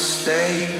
stay.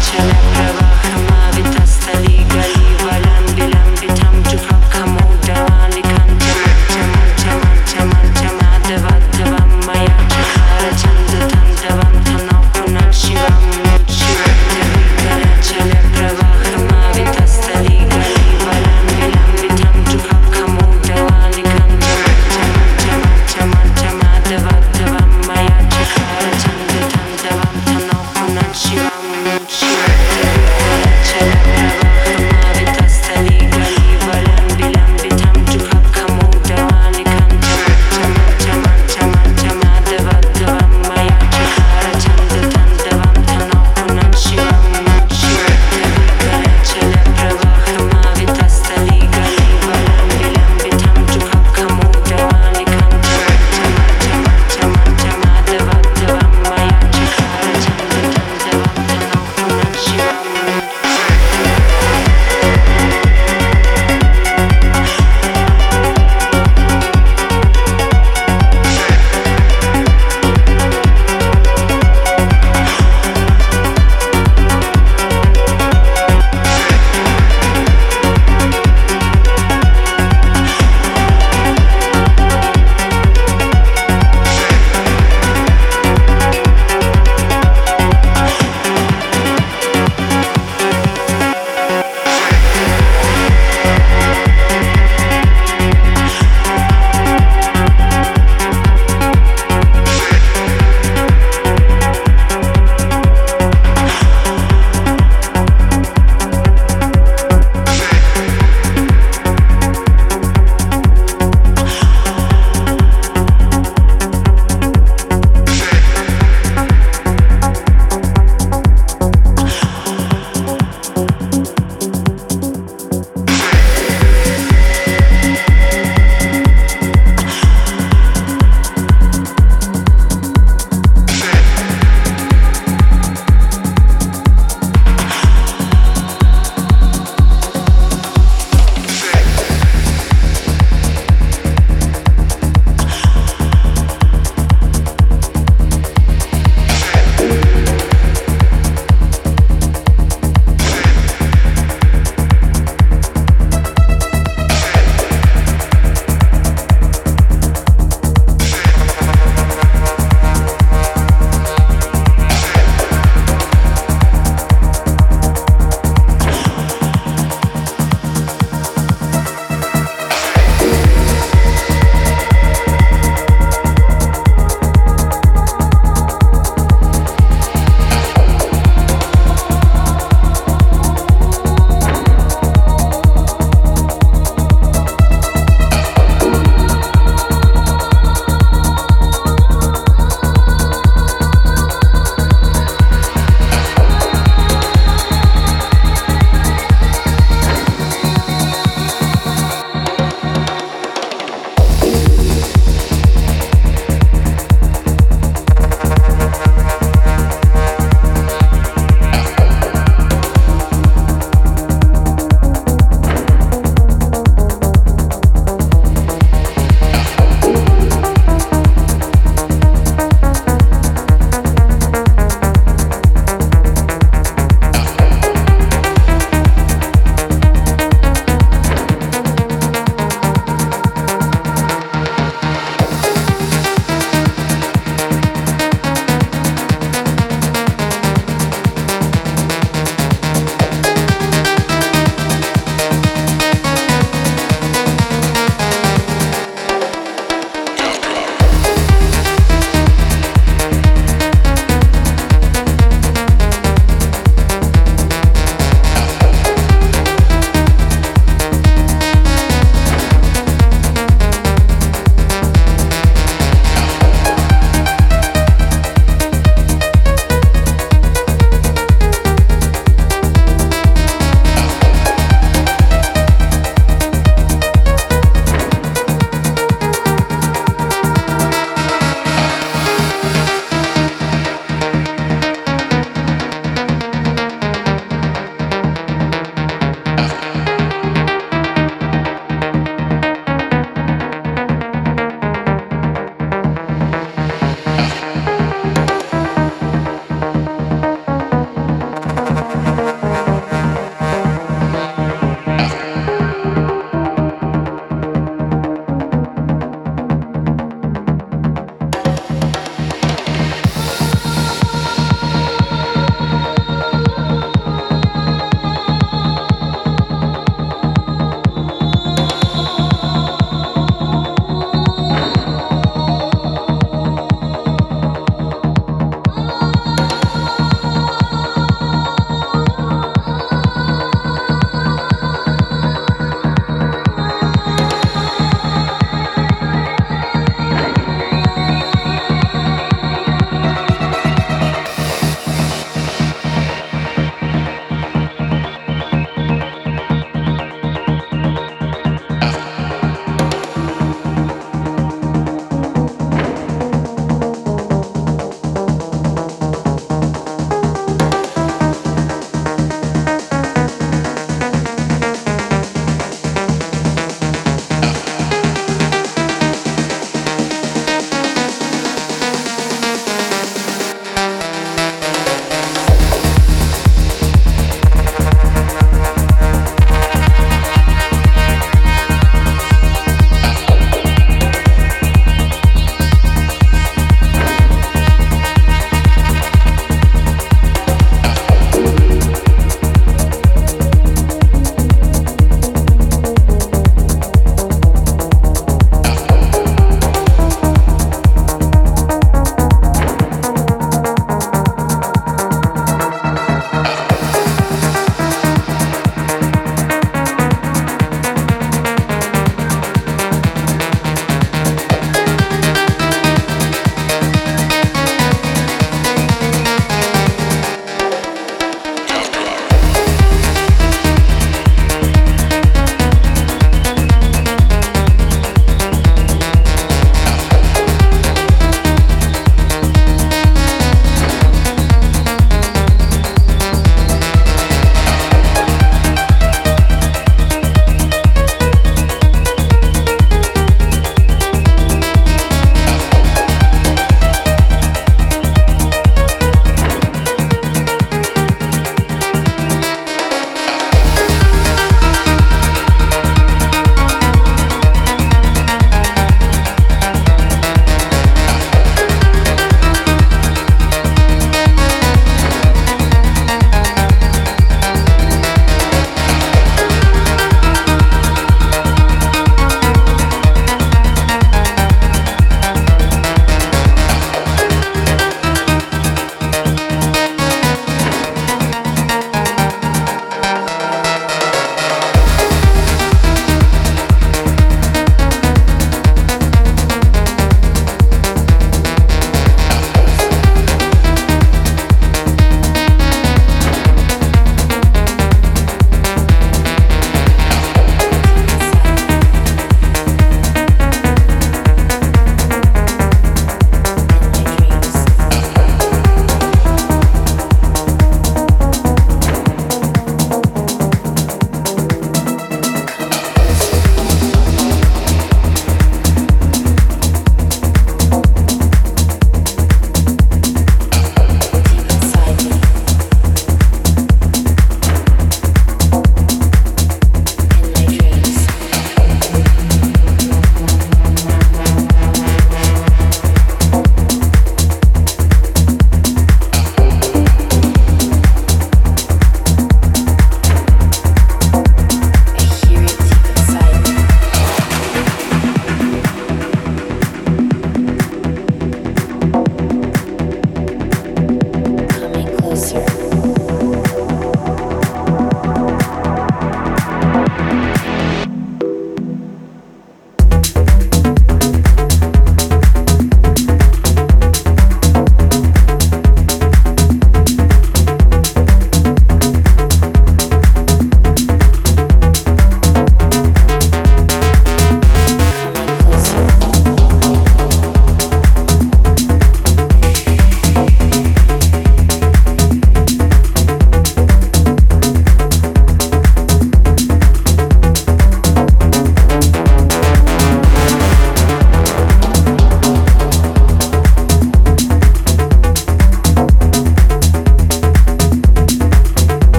Чела правахам, а витастали